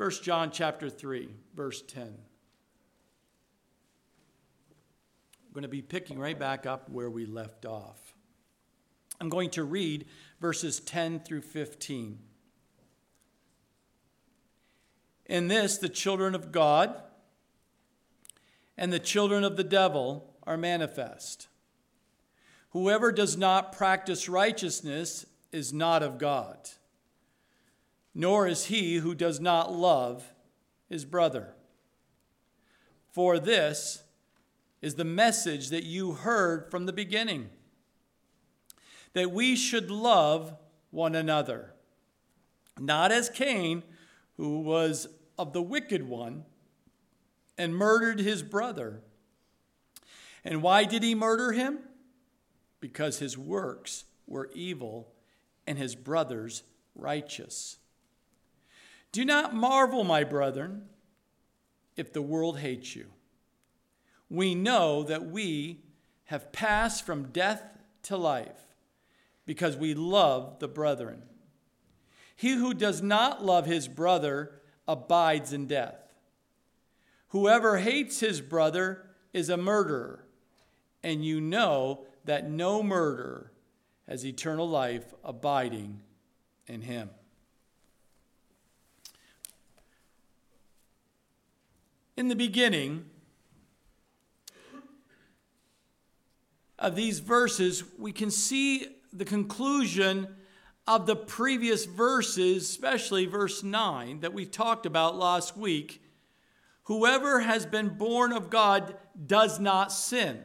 1 John chapter 3, verse 10. I'm going to be picking right back up where we left off. I'm going to read verses 10 through 15. In this, the children of God and the children of the devil are manifest. Whoever does not practice righteousness is not of God nor is he who does not love his brother. For this is the message that you heard from the beginning that we should love one another, not as Cain, who was of the wicked one and murdered his brother. And why did he murder him? Because his works were evil and his brother's righteous. Do not marvel, my brethren, if the world hates you. We know that we have passed from death to life because we love the brethren. He who does not love his brother abides in death. Whoever hates his brother is a murderer, and you know that no murderer has eternal life abiding in him. In the beginning of these verses, we can see the conclusion of the previous verses, especially verse 9 that we talked about last week. Whoever has been born of God does not sin.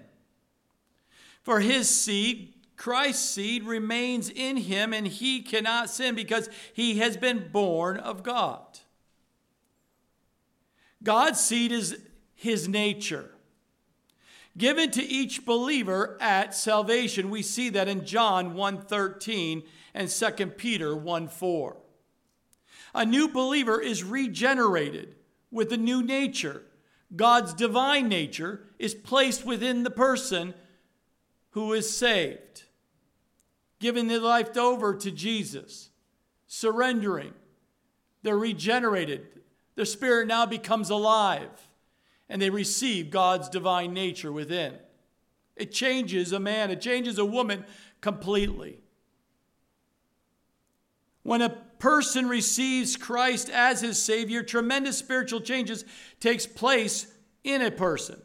For his seed, Christ's seed, remains in him, and he cannot sin because he has been born of God. God's seed is his nature. Given to each believer at salvation. We see that in John 1:13 and 2 Peter 1:4. A new believer is regenerated with a new nature. God's divine nature is placed within the person who is saved, giving their life over to Jesus, surrendering. They're regenerated. Their spirit now becomes alive and they receive God's divine nature within. It changes a man, it changes a woman completely. When a person receives Christ as his savior, tremendous spiritual changes takes place in a person.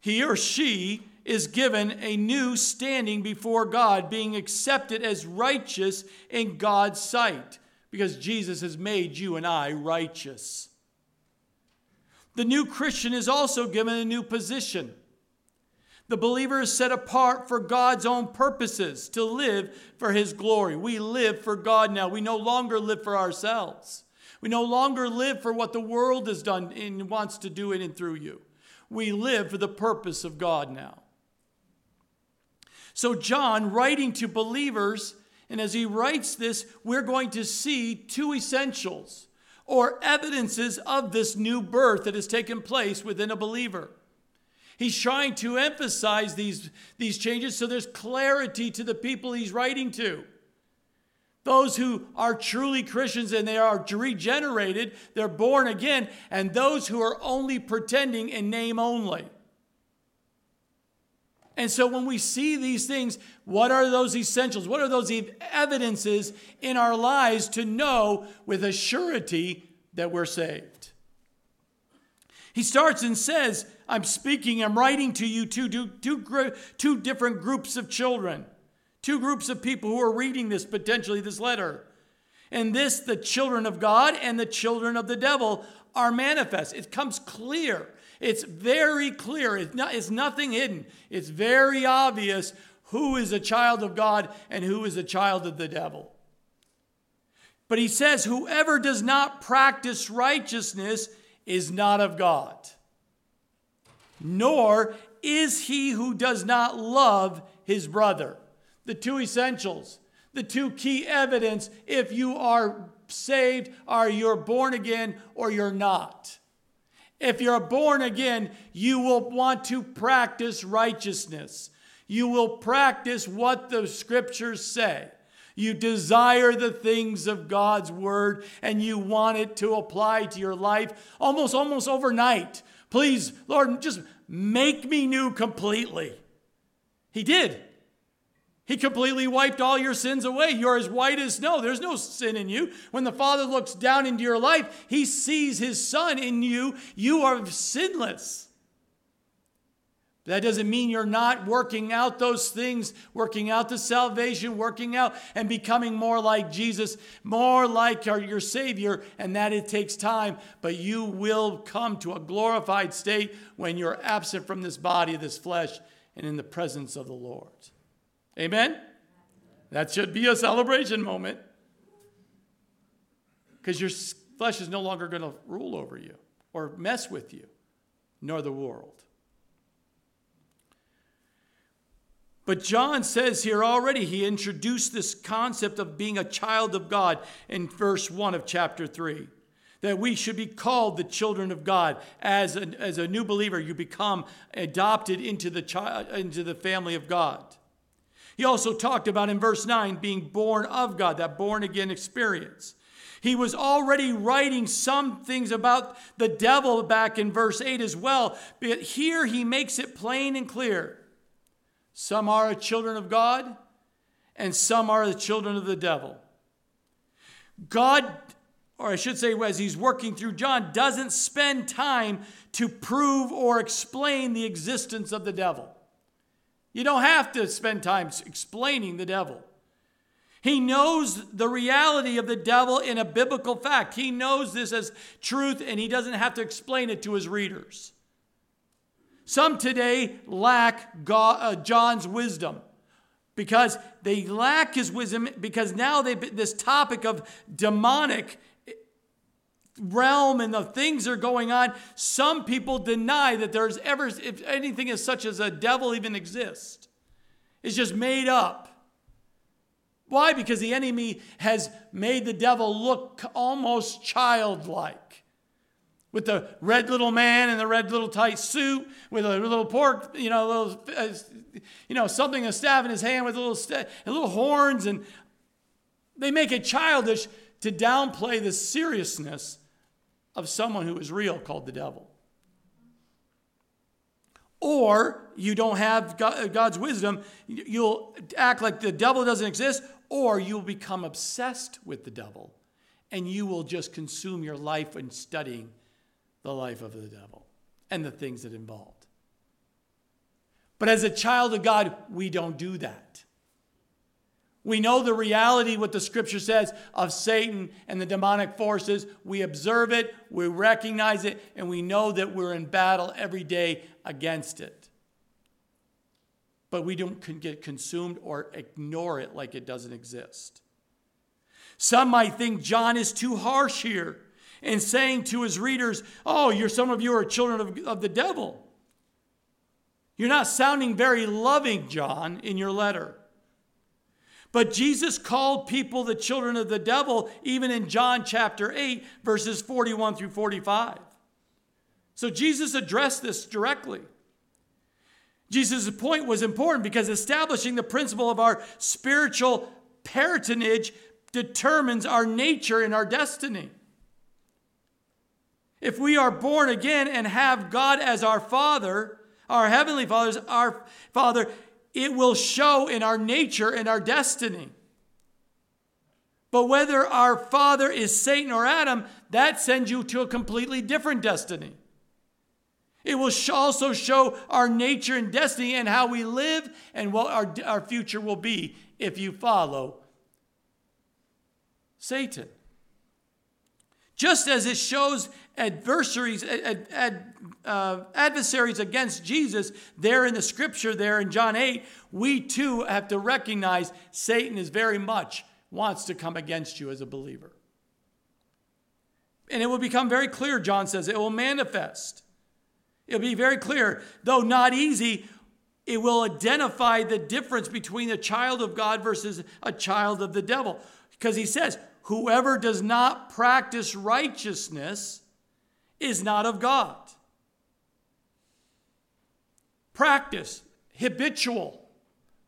He or she is given a new standing before God, being accepted as righteous in God's sight because Jesus has made you and I righteous. The new Christian is also given a new position. The believer is set apart for God's own purposes to live for his glory. We live for God now. We no longer live for ourselves. We no longer live for what the world has done and wants to do in and through you. We live for the purpose of God now. So, John, writing to believers, and as he writes this, we're going to see two essentials or evidences of this new birth that has taken place within a believer. He's trying to emphasize these, these changes so there's clarity to the people he's writing to. Those who are truly Christians and they are regenerated, they're born again, and those who are only pretending in name only. And so when we see these things, what are those essentials? What are those evidences in our lives to know with a surety that we're saved? He starts and says, I'm speaking, I'm writing to you two, two, two, two different groups of children, two groups of people who are reading this, potentially this letter. And this, the children of God and the children of the devil, are manifest. It comes clear it's very clear. It's, not, it's nothing hidden. It's very obvious who is a child of God and who is a child of the devil. But he says, Whoever does not practice righteousness is not of God, nor is he who does not love his brother. The two essentials, the two key evidence if you are saved, are you're born again or you're not. If you're born again, you will want to practice righteousness. You will practice what the scriptures say. You desire the things of God's word and you want it to apply to your life almost almost overnight. Please, Lord, just make me new completely. He did. He completely wiped all your sins away. You're as white as snow. There's no sin in you. When the Father looks down into your life, he sees his Son in you. You are sinless. That doesn't mean you're not working out those things, working out the salvation, working out and becoming more like Jesus, more like your, your Savior, and that it takes time. But you will come to a glorified state when you're absent from this body, this flesh, and in the presence of the Lord. Amen? That should be a celebration moment. Because your flesh is no longer going to rule over you or mess with you, nor the world. But John says here already, he introduced this concept of being a child of God in verse 1 of chapter 3. That we should be called the children of God. As a, as a new believer, you become adopted into the, child, into the family of God. He also talked about in verse 9 being born of God, that born again experience. He was already writing some things about the devil back in verse 8 as well, but here he makes it plain and clear some are children of God, and some are the children of the devil. God, or I should say, as he's working through John, doesn't spend time to prove or explain the existence of the devil. You don't have to spend time explaining the devil. He knows the reality of the devil in a biblical fact. He knows this as truth, and he doesn't have to explain it to his readers. Some today lack God, uh, John's wisdom because they lack his wisdom because now they this topic of demonic realm and the things are going on some people deny that there's ever if anything as such as a devil even exists. It's just made up. Why? Because the enemy has made the devil look almost childlike. With the red little man in the red little tight suit, with a little pork, you know, little, uh, you know, something a staff in his hand with a little st- little horns, and they make it childish to downplay the seriousness of someone who is real, called the devil. Or you don't have uh, God's wisdom, you'll act like the devil doesn't exist, or you'll become obsessed with the devil, and you will just consume your life in studying the life of the devil and the things that involved. But as a child of God, we don't do that. We know the reality, what the scripture says, of Satan and the demonic forces. We observe it, we recognize it, and we know that we're in battle every day against it. But we don't get consumed or ignore it like it doesn't exist. Some might think John is too harsh here and saying to his readers, Oh, you're some of you are children of, of the devil. You're not sounding very loving, John, in your letter. But Jesus called people the children of the devil, even in John chapter 8, verses 41 through 45. So Jesus addressed this directly. Jesus' point was important because establishing the principle of our spiritual parentage determines our nature and our destiny. If we are born again and have God as our Father, our Heavenly Father our Father, it will show in our nature and our destiny. But whether our father is Satan or Adam, that sends you to a completely different destiny. It will also show our nature and destiny and how we live and what our, our future will be if you follow Satan. Just as it shows adversaries, ad, ad, uh, adversaries against Jesus there in the scripture, there in John 8, we too have to recognize Satan is very much wants to come against you as a believer. And it will become very clear, John says, it will manifest. It'll be very clear, though not easy, it will identify the difference between a child of God versus a child of the devil. Because he says, whoever does not practice righteousness is not of God. Practice, habitual,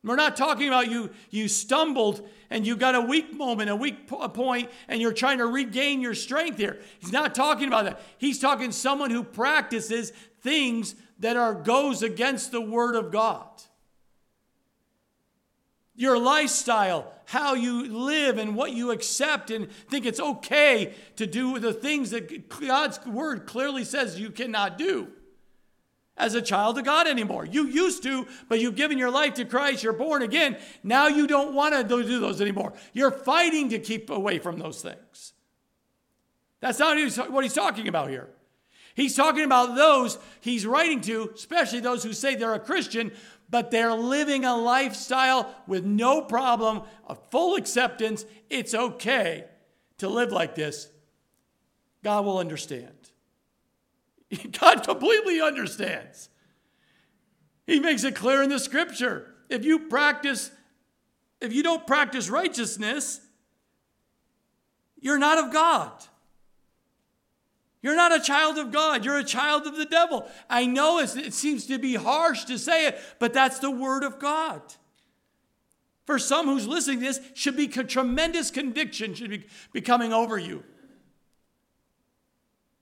We're not talking about you you stumbled and you got a weak moment, a weak point, and you're trying to regain your strength here. He's not talking about that. He's talking someone who practices things that are goes against the word of God. Your lifestyle, how you live and what you accept and think it's okay to do the things that God's word clearly says you cannot do as a child of God anymore. You used to, but you've given your life to Christ, you're born again. Now you don't want to do those anymore. You're fighting to keep away from those things. That's not what he's talking about here. He's talking about those he's writing to, especially those who say they're a Christian, but they're living a lifestyle with no problem, a full acceptance. It's okay to live like this. God will understand. God completely understands. He makes it clear in the scripture. If you practice, if you don't practice righteousness, you're not of God. You're not a child of God. You're a child of the devil. I know it seems to be harsh to say it, but that's the word of God. For some who's listening to this, should be tremendous conviction should be, be coming over you.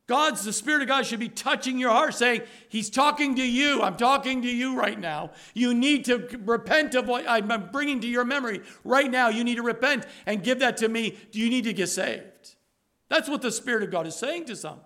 God's, the Spirit of God should be touching your heart, saying, He's talking to you. I'm talking to you right now. You need to repent of what I'm bringing to your memory right now. You need to repent and give that to me. Do you need to get saved? That's what the Spirit of God is saying to some.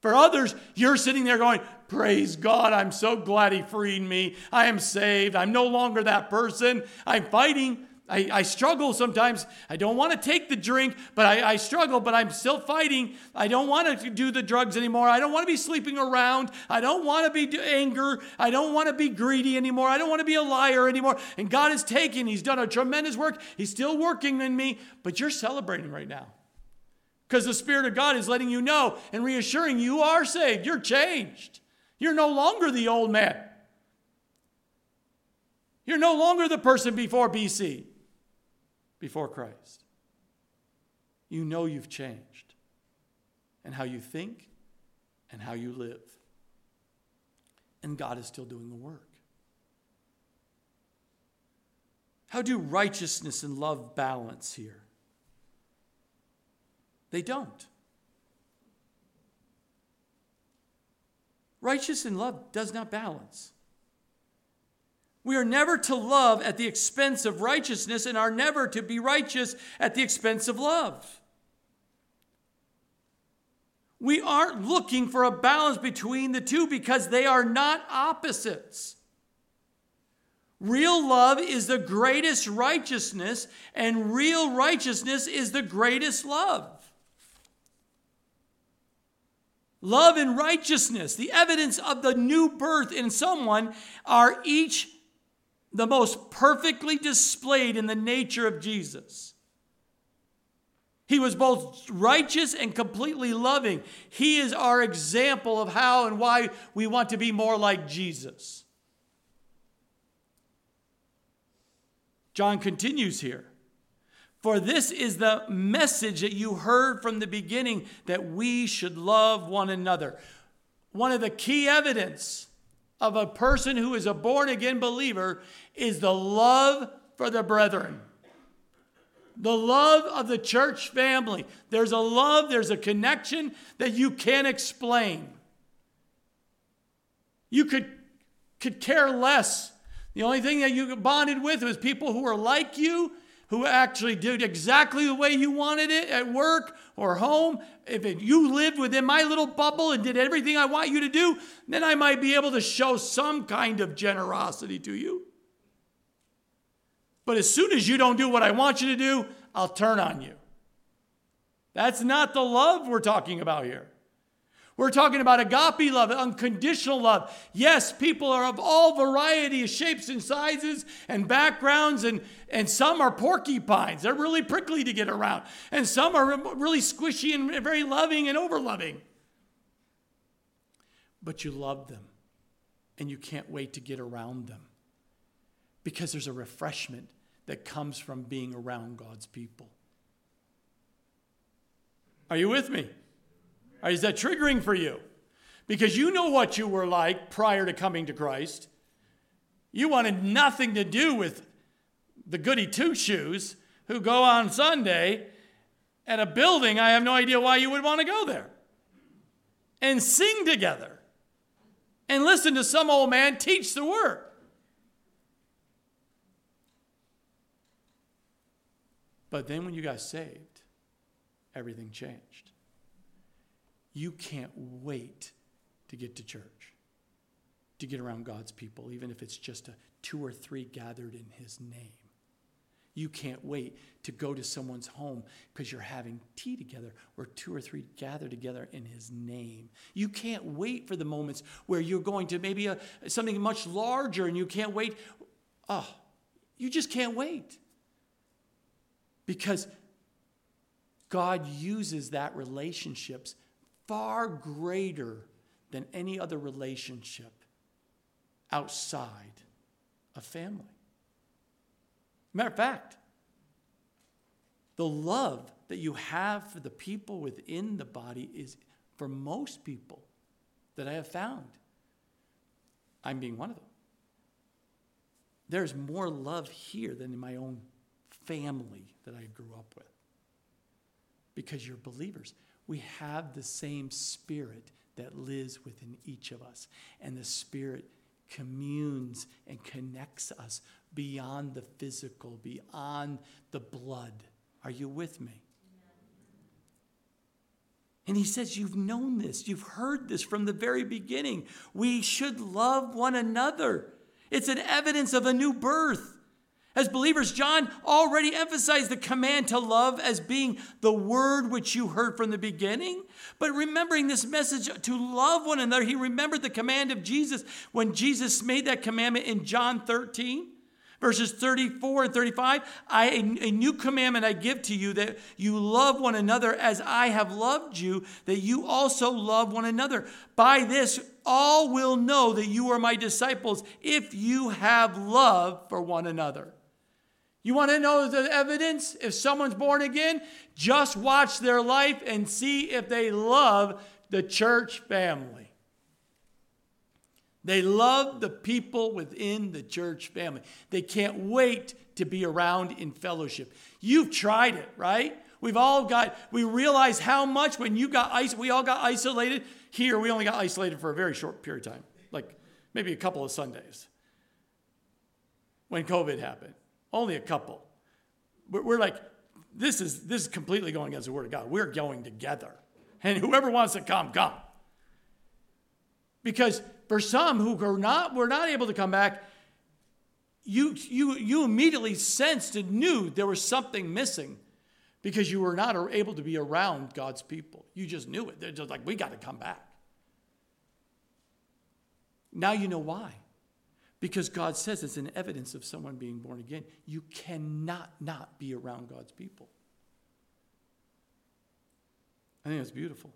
For others, you're sitting there going, Praise God, I'm so glad He freed me. I am saved. I'm no longer that person. I'm fighting. I, I, struggle sometimes. I don't want to take the drink, but I, I, struggle, but I'm still fighting. I don't want to do the drugs anymore. I don't want to be sleeping around. I don't want to be anger. I don't want to be greedy anymore. I don't want to be a liar anymore. And God is taking, He's done a tremendous work. He's still working in me, but you're celebrating right now. Because the Spirit of God is letting you know and reassuring you are saved. You're changed. You're no longer the old man. You're no longer the person before BC before Christ. You know you've changed and how you think and how you live. And God is still doing the work. How do righteousness and love balance here? They don't. Righteous and love does not balance. We are never to love at the expense of righteousness and are never to be righteous at the expense of love. We aren't looking for a balance between the two because they are not opposites. Real love is the greatest righteousness, and real righteousness is the greatest love. Love and righteousness, the evidence of the new birth in someone, are each the most perfectly displayed in the nature of Jesus. He was both righteous and completely loving. He is our example of how and why we want to be more like Jesus. John continues here. For this is the message that you heard from the beginning that we should love one another. One of the key evidence of a person who is a born again believer is the love for the brethren. The love of the church family. There's a love, there's a connection that you can't explain. You could, could care less. The only thing that you bonded with was people who were like you who actually did exactly the way you wanted it at work or home, if it, you lived within my little bubble and did everything I want you to do, then I might be able to show some kind of generosity to you. But as soon as you don't do what I want you to do, I'll turn on you. That's not the love we're talking about here. We're talking about agape love, unconditional love. Yes, people are of all variety of shapes and sizes and backgrounds, and, and some are porcupines. They're really prickly to get around. And some are really squishy and very loving and over loving. But you love them, and you can't wait to get around them because there's a refreshment that comes from being around God's people. Are you with me? Is that triggering for you? Because you know what you were like prior to coming to Christ. You wanted nothing to do with the goody two shoes who go on Sunday at a building. I have no idea why you would want to go there and sing together and listen to some old man teach the word. But then when you got saved, everything changed. You can't wait to get to church, to get around God's people, even if it's just a two or three gathered in his name. You can't wait to go to someone's home because you're having tea together or two or three gather together in his name. You can't wait for the moments where you're going to maybe a, something much larger and you can't wait. Oh, you just can't wait. Because God uses that relationships far greater than any other relationship outside of family. Matter of fact, the love that you have for the people within the body is, for most people that I have found, I'm being one of them. There's more love here than in my own family that I grew up with. Because you're believers. We have the same spirit that lives within each of us. And the spirit communes and connects us beyond the physical, beyond the blood. Are you with me? And he says, You've known this, you've heard this from the very beginning. We should love one another. It's an evidence of a new birth. As believers, John already emphasized the command to love as being the word which you heard from the beginning. But remembering this message to love one another, he remembered the command of Jesus when Jesus made that commandment in John 13. Verses 34 and 35 I, a new commandment I give to you that you love one another as I have loved you, that you also love one another. By this, all will know that you are my disciples if you have love for one another. You want to know the evidence if someone's born again? Just watch their life and see if they love the church family. They love the people within the church family. They can't wait to be around in fellowship. You've tried it, right? We've all got, we realize how much when you got, isolated, we all got isolated. Here, we only got isolated for a very short period of time, like maybe a couple of Sundays when COVID happened. Only a couple. We're like, this is, this is completely going against the Word of God. We're going together. And whoever wants to come, come. Because for some who are not, were not able to come back, you, you, you immediately sensed and knew there was something missing because you were not able to be around God's people. You just knew it. They're just like, we got to come back. Now you know why. Because God says it's an evidence of someone being born again. You cannot not be around God's people. I think that's beautiful.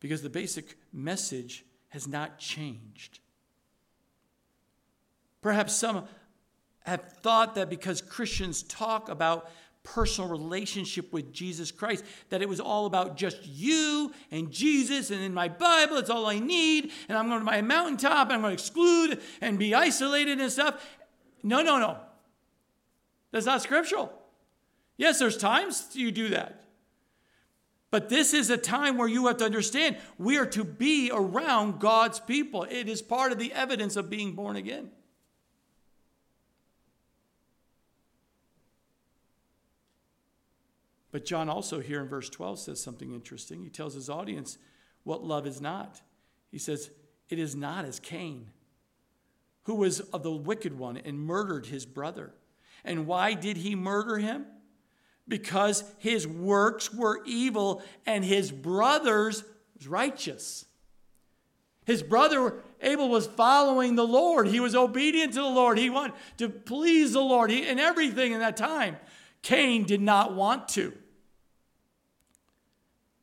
Because the basic message has not changed. Perhaps some have thought that because Christians talk about personal relationship with Jesus Christ, that it was all about just you and Jesus, and in my Bible, it's all I need, and I'm going to my mountaintop, and I'm going to exclude and be isolated and stuff. No, no, no. That's not scriptural. Yes, there's times you do that. But this is a time where you have to understand we are to be around God's people. It is part of the evidence of being born again. But John also here in verse 12 says something interesting. He tells his audience what love is not. He says, It is not as Cain, who was of the wicked one and murdered his brother. And why did he murder him? Because his works were evil and his brother's was righteous. His brother Abel was following the Lord. He was obedient to the Lord. He wanted to please the Lord he, and everything in that time. Cain did not want to.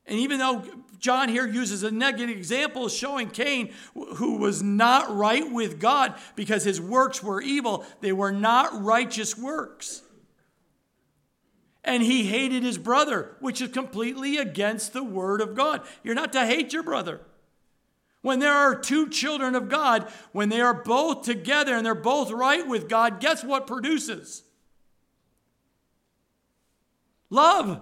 And even though John here uses a negative example showing Cain, who was not right with God because his works were evil, they were not righteous works. And he hated his brother, which is completely against the word of God. You're not to hate your brother. When there are two children of God, when they are both together and they're both right with God, guess what produces? Love.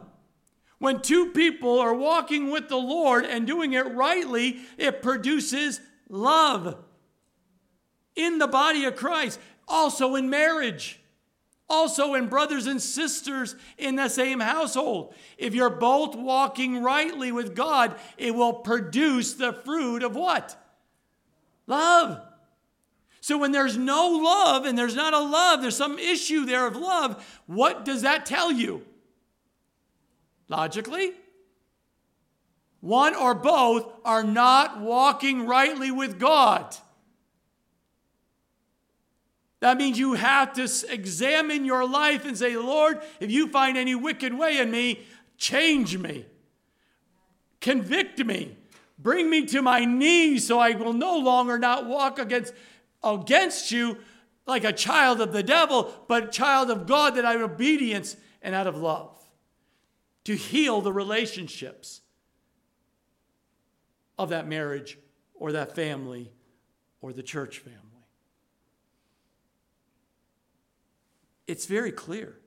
When two people are walking with the Lord and doing it rightly, it produces love in the body of Christ, also in marriage, also in brothers and sisters in the same household. If you're both walking rightly with God, it will produce the fruit of what? Love. So when there's no love and there's not a love, there's some issue there of love, what does that tell you? Logically, one or both are not walking rightly with God. That means you have to examine your life and say, Lord, if you find any wicked way in me, change me, convict me, bring me to my knees so I will no longer not walk against, against you like a child of the devil, but child of God that I obedience and out of love to heal the relationships of that marriage or that family or the church family. It's very clear.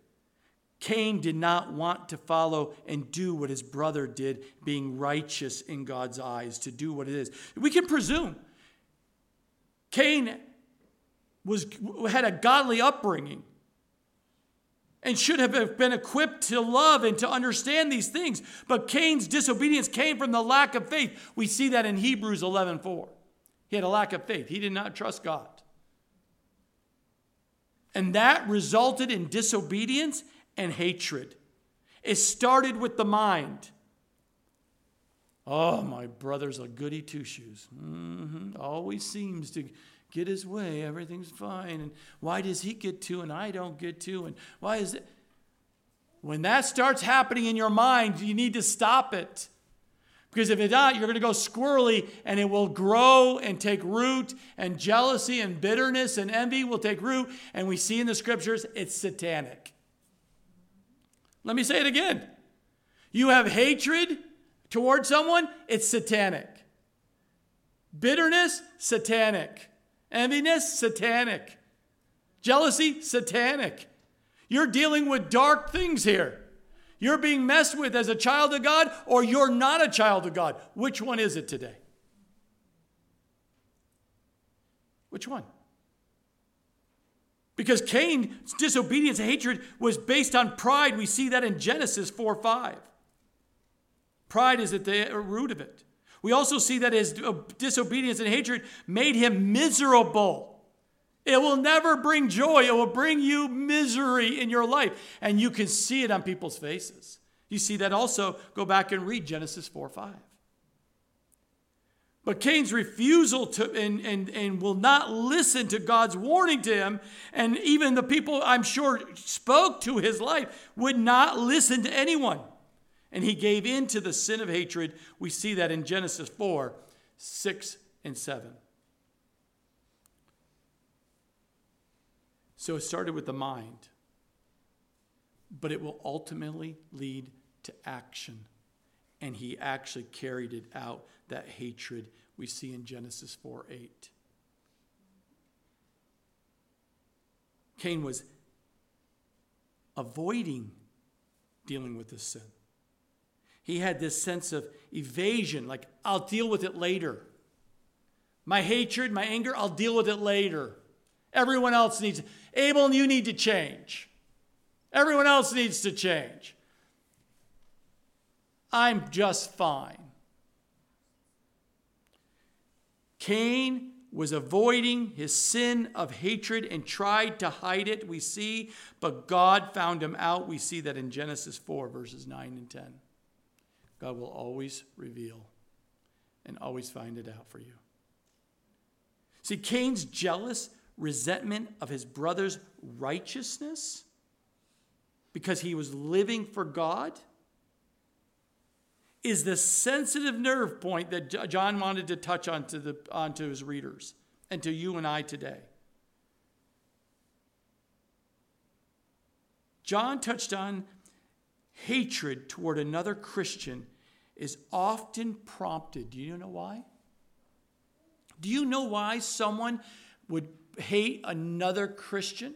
Cain did not want to follow and do what his brother did, being righteous in God's eyes, to do what it is. We can presume Cain was, had a godly upbringing and should have been equipped to love and to understand these things. But Cain's disobedience came from the lack of faith. We see that in Hebrews 11:4. He had a lack of faith. He did not trust God. And that resulted in disobedience and hatred. It started with the mind. Oh, my brother's a goody two shoes. Mm-hmm. Always seems to get his way, everything's fine. And why does he get to and I don't get to? And why is it? When that starts happening in your mind, you need to stop it. Because if not, you're going to go squirrely and it will grow and take root, and jealousy and bitterness and envy will take root. And we see in the scriptures it's satanic. Let me say it again. You have hatred towards someone, it's satanic. Bitterness, satanic. Enviness, satanic. Jealousy, satanic. You're dealing with dark things here. You're being messed with as a child of God, or you're not a child of God. Which one is it today? Which one? Because Cain's disobedience and hatred was based on pride. We see that in Genesis 4 5. Pride is at the root of it. We also see that his uh, disobedience and hatred made him miserable. It will never bring joy. It will bring you misery in your life. And you can see it on people's faces. You see that also. Go back and read Genesis 4 5. But Cain's refusal to and, and, and will not listen to God's warning to him, and even the people I'm sure spoke to his life would not listen to anyone and he gave in to the sin of hatred. We see that in Genesis 4 6 and 7. So it started with the mind, but it will ultimately lead to action. And he actually carried it out, that hatred we see in Genesis 4 8. Cain was avoiding dealing with this sin. He had this sense of evasion, like, I'll deal with it later. My hatred, my anger, I'll deal with it later. Everyone else needs, Abel, you need to change. Everyone else needs to change. I'm just fine. Cain was avoiding his sin of hatred and tried to hide it, we see, but God found him out. We see that in Genesis 4, verses 9 and 10. God will always reveal and always find it out for you. See, Cain's jealous resentment of his brother's righteousness because he was living for God is the sensitive nerve point that John wanted to touch onto, the, onto his readers and to you and I today. John touched on hatred toward another Christian is often prompted. Do you know why? Do you know why someone would hate another Christian?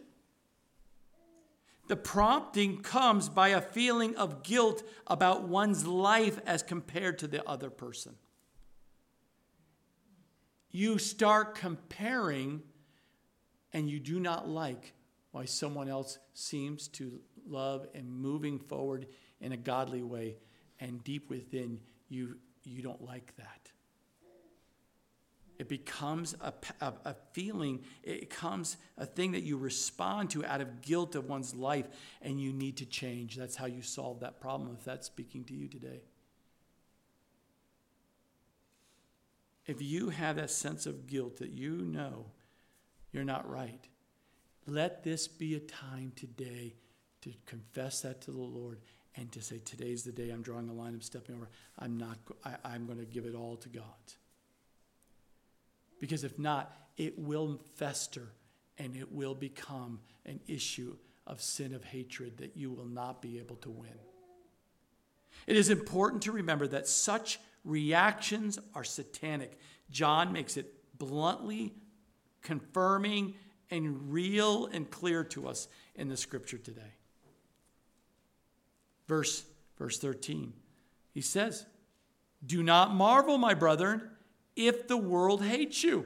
The prompting comes by a feeling of guilt about one's life as compared to the other person. You start comparing, and you do not like why someone else seems to love and moving forward in a godly way, and deep within you, you don't like that. It becomes a, a, a, feeling, it becomes a thing that you respond to out of guilt of one's life, and you need to change. That's how you solve that problem, if that's speaking to you today. If you have that sense of guilt that you know you're not right, let this be a time today to confess that to the Lord and to say, Today's the day I'm drawing a line, I'm stepping over. I'm not, I, I'm going to give it all to God. Because if not, it will fester and it will become an issue of sin of hatred that you will not be able to win. It is important to remember that such reactions are satanic. John makes it bluntly confirming and real and clear to us in the scripture today. Verse, verse 13, he says, Do not marvel, my brethren, if the world hates you.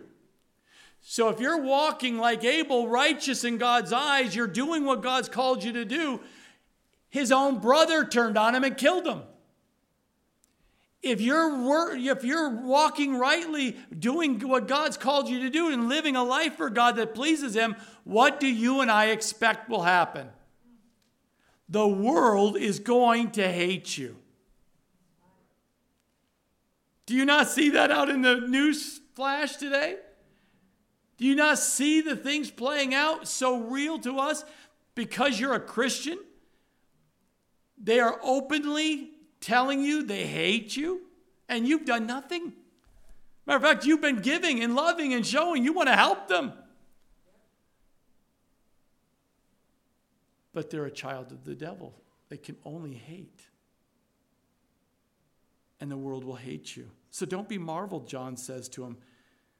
So if you're walking like Abel, righteous in God's eyes, you're doing what God's called you to do, his own brother turned on him and killed him. If you're, if you're walking rightly, doing what God's called you to do, and living a life for God that pleases Him, what do you and I expect will happen? The world is going to hate you. Do you not see that out in the news flash today? Do you not see the things playing out so real to us because you're a Christian? They are openly telling you they hate you and you've done nothing. Matter of fact, you've been giving and loving and showing you want to help them. But they're a child of the devil. They can only hate and the world will hate you. So don't be marveled, John says to him.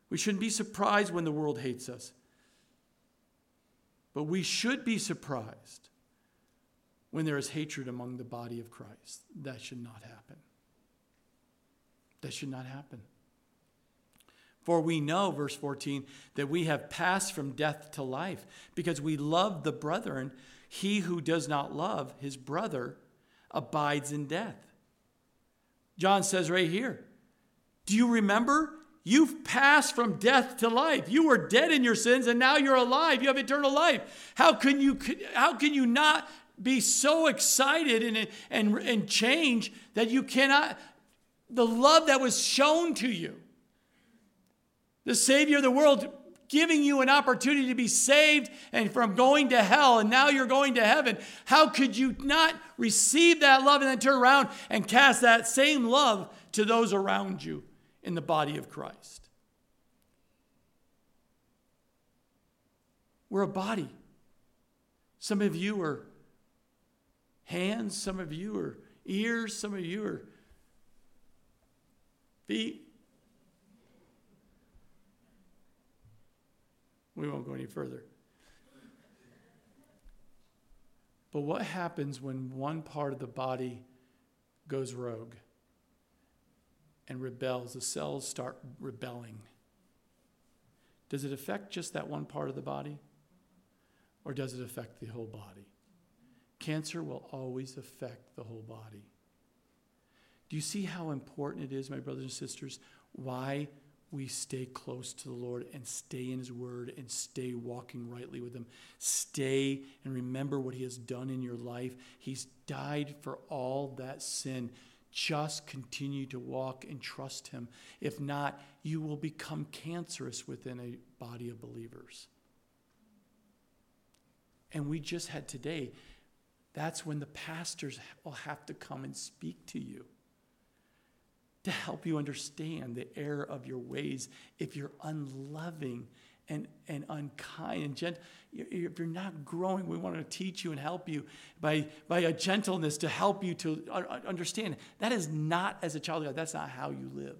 We shouldn't be surprised when the world hates us. But we should be surprised when there is hatred among the body of Christ. That should not happen. That should not happen. For we know, verse 14, that we have passed from death to life because we love the brethren. He who does not love his brother abides in death. John says right here, Do you remember? You've passed from death to life. You were dead in your sins and now you're alive. You have eternal life. How can you, how can you not be so excited and, and, and change that you cannot, the love that was shown to you? The Savior of the world giving you an opportunity to be saved and from going to hell, and now you're going to heaven. How could you not receive that love and then turn around and cast that same love to those around you in the body of Christ? We're a body. Some of you are hands, some of you are ears, some of you are feet. We won't go any further. But what happens when one part of the body goes rogue and rebels? The cells start rebelling. Does it affect just that one part of the body? Or does it affect the whole body? Cancer will always affect the whole body. Do you see how important it is, my brothers and sisters, why we stay close to the Lord and stay in His Word and stay walking rightly with Him. Stay and remember what He has done in your life. He's died for all that sin. Just continue to walk and trust Him. If not, you will become cancerous within a body of believers. And we just had today, that's when the pastors will have to come and speak to you to help you understand the error of your ways if you're unloving and, and unkind and gentle. If you're not growing, we want to teach you and help you by, by a gentleness to help you to understand. That is not, as a child of God, that's not how you live.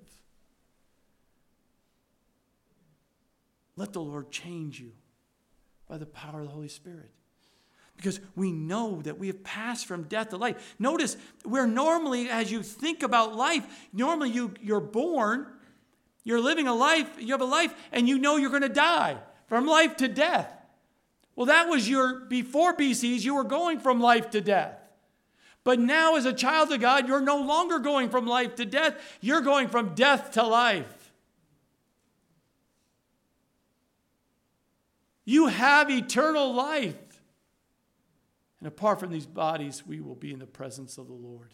let the Lord change you by the power of the Holy Spirit. Because we know that we have passed from death to life. Notice where normally, as you think about life, normally you, you're born, you're living a life, you have a life, and you know you're going to die from life to death. Well, that was your, before BCs, you were going from life to death. But now, as a child of God, you're no longer going from life to death, you're going from death to life. You have eternal life. And apart from these bodies, we will be in the presence of the Lord.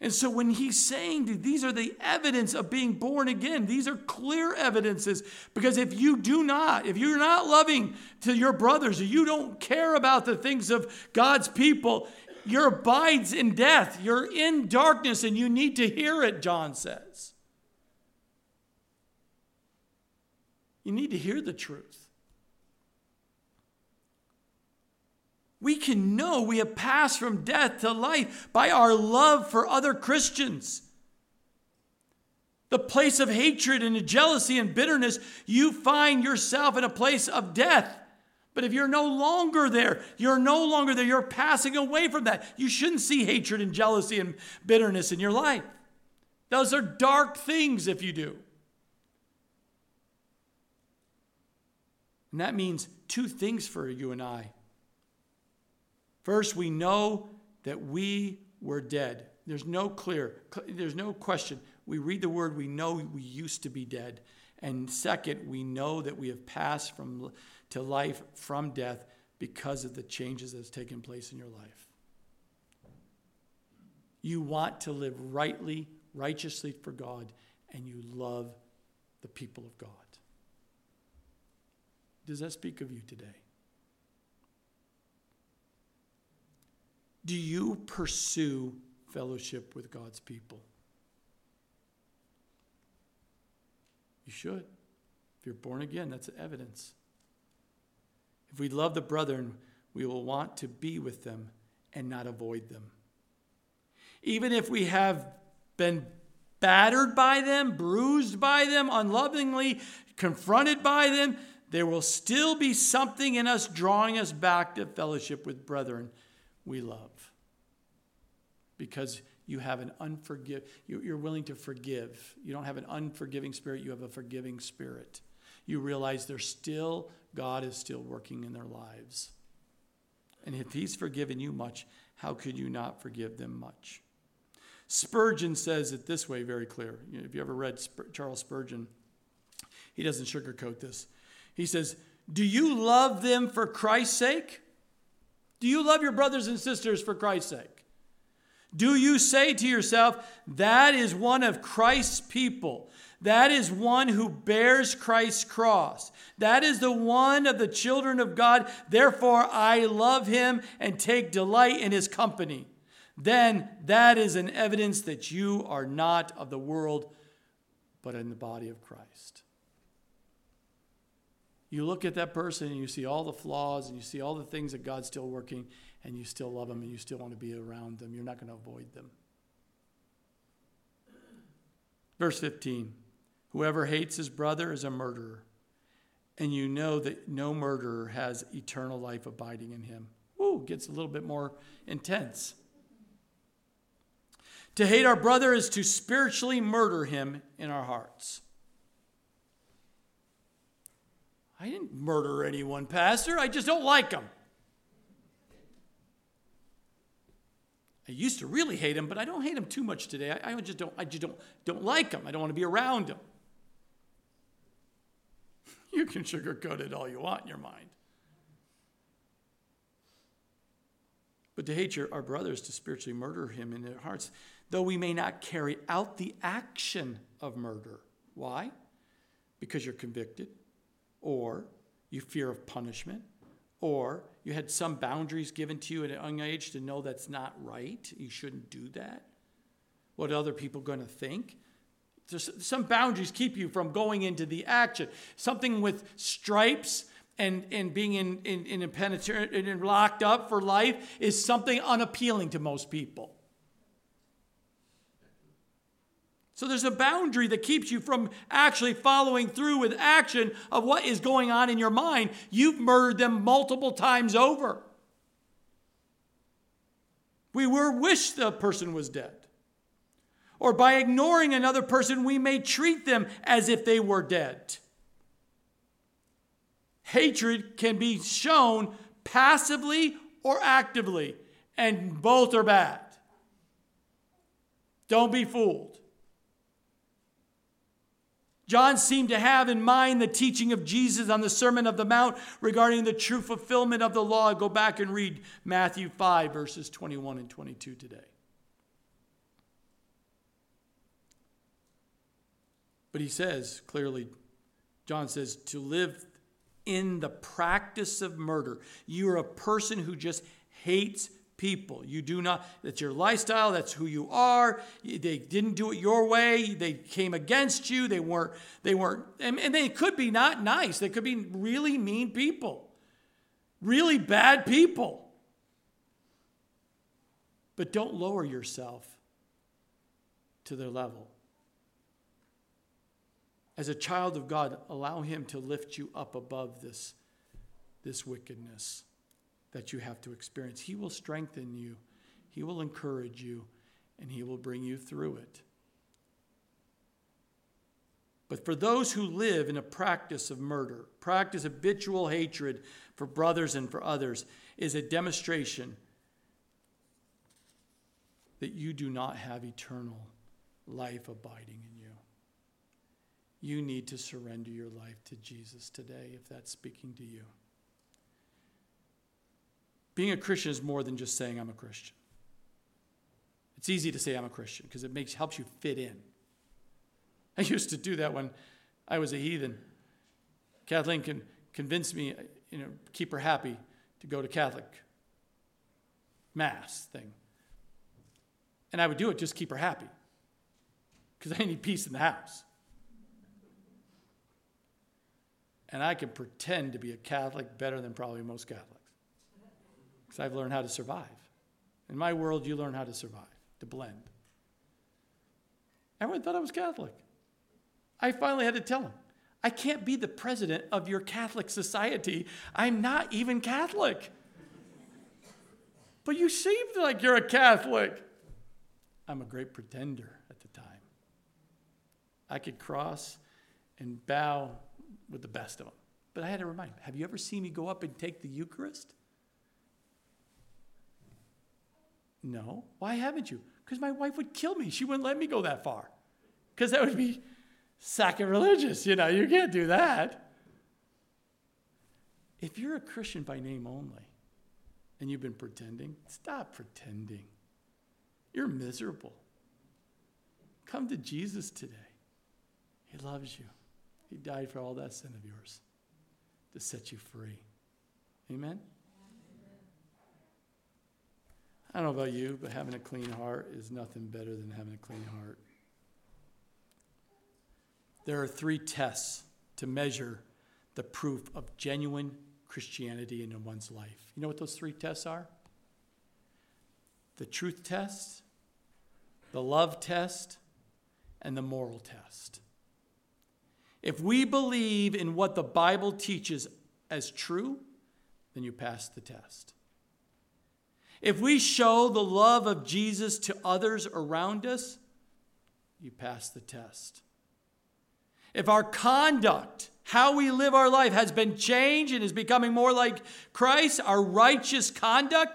And so when he's saying these are the evidence of being born again, these are clear evidences. Because if you do not, if you're not loving to your brothers, you don't care about the things of God's people, you're abides in death. You're in darkness and you need to hear it, John says. You need to hear the truth. We can know we have passed from death to life by our love for other Christians. The place of hatred and jealousy and bitterness, you find yourself in a place of death. But if you're no longer there, you're no longer there, you're passing away from that. You shouldn't see hatred and jealousy and bitterness in your life. Those are dark things if you do. And that means two things for you and I. First, we know that we were dead. There's no clear, there's no question. We read the word, we know we used to be dead. And second, we know that we have passed from to life from death because of the changes that has taken place in your life. You want to live rightly, righteously for God, and you love the people of God. Does that speak of you today? Do you pursue fellowship with God's people? You should. If you're born again, that's evidence. If we love the brethren, we will want to be with them and not avoid them. Even if we have been battered by them, bruised by them, unlovingly confronted by them, there will still be something in us drawing us back to fellowship with brethren we love. Because you have an unforgive you're willing to forgive. You don't have an unforgiving spirit you have a forgiving spirit. You realize there's still god is still working in their lives. And if he's forgiven you much how could you not forgive them much? Spurgeon says it this way very clear. If you ever read charles spurgeon he doesn't sugarcoat this. He says do you love them for christ's sake do you love your brothers and sisters for christ's sake do you say to yourself, that is one of Christ's people? That is one who bears Christ's cross. That is the one of the children of God. Therefore, I love him and take delight in his company. Then that is an evidence that you are not of the world, but in the body of Christ. You look at that person and you see all the flaws and you see all the things that God's still working, and you still love them and you still want to be around them. You're not going to avoid them. Verse 15 Whoever hates his brother is a murderer, and you know that no murderer has eternal life abiding in him. Ooh, gets a little bit more intense. To hate our brother is to spiritually murder him in our hearts. I didn't murder anyone, Pastor. I just don't like him. I used to really hate him, but I don't hate him too much today. I, I just don't. I just don't don't like him. I don't want to be around him. You can sugarcoat it all you want in your mind. But to hate your, our brothers, to spiritually murder him in their hearts, though we may not carry out the action of murder. Why? Because you're convicted, or you fear of punishment, or you had some boundaries given to you at a young age to know that's not right. You shouldn't do that. What other people going to think? There's some boundaries keep you from going into the action. Something with stripes and, and being in, in, in a penitentiary and locked up for life is something unappealing to most people. So there's a boundary that keeps you from actually following through with action of what is going on in your mind. You've murdered them multiple times over. We were wish the person was dead. Or by ignoring another person, we may treat them as if they were dead. Hatred can be shown passively or actively, and both are bad. Don't be fooled. John seemed to have in mind the teaching of Jesus on the Sermon of the Mount regarding the true fulfillment of the law. Go back and read Matthew 5, verses 21 and 22 today. But he says clearly, John says, to live in the practice of murder. You're a person who just hates people. You do not, that's your lifestyle, that's who you are. They didn't do it your way. They came against you. They weren't, they weren't, and, and they could be not nice. They could be really mean people, really bad people. But don't lower yourself to their level. As a child of God, allow Him to lift you up above this, this wickedness that you have to experience. He will strengthen you, He will encourage you, and He will bring you through it. But for those who live in a practice of murder, practice habitual hatred for brothers and for others, is a demonstration that you do not have eternal life abiding in you. You need to surrender your life to Jesus today if that's speaking to you. Being a Christian is more than just saying I'm a Christian. It's easy to say I'm a Christian because it makes helps you fit in. I used to do that when I was a heathen. Kathleen can convince me, you know, keep her happy to go to Catholic mass thing. And I would do it just keep her happy because I need peace in the house. And I can pretend to be a Catholic better than probably most Catholics because I've learned how to survive. In my world, you learn how to survive, to blend. Everyone thought I was Catholic. I finally had to tell them, I can't be the president of your Catholic society. I'm not even Catholic. But you seem like you're a Catholic. I'm a great pretender at the time. I could cross and bow with the best of them. But I had to remind him, have you ever seen me go up and take the Eucharist? No. Why haven't you? Because my wife would kill me. She wouldn't let me go that far. Because that would be sacrilegious. You know, you can't do that. If you're a Christian by name only and you've been pretending, stop pretending. You're miserable. Come to Jesus today. He loves you. He died for all that sin of yours to set you free. Amen? I don't know about you, but having a clean heart is nothing better than having a clean heart. There are three tests to measure the proof of genuine Christianity in one's life. You know what those three tests are? The truth test, the love test, and the moral test. If we believe in what the Bible teaches as true, then you pass the test. If we show the love of Jesus to others around us, you pass the test. If our conduct, how we live our life, has been changed and is becoming more like Christ, our righteous conduct,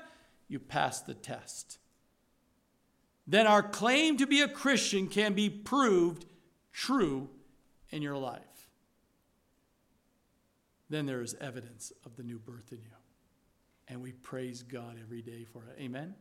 you pass the test. Then our claim to be a Christian can be proved true in your life. Then there is evidence of the new birth in you. And we praise God every day for it. Amen.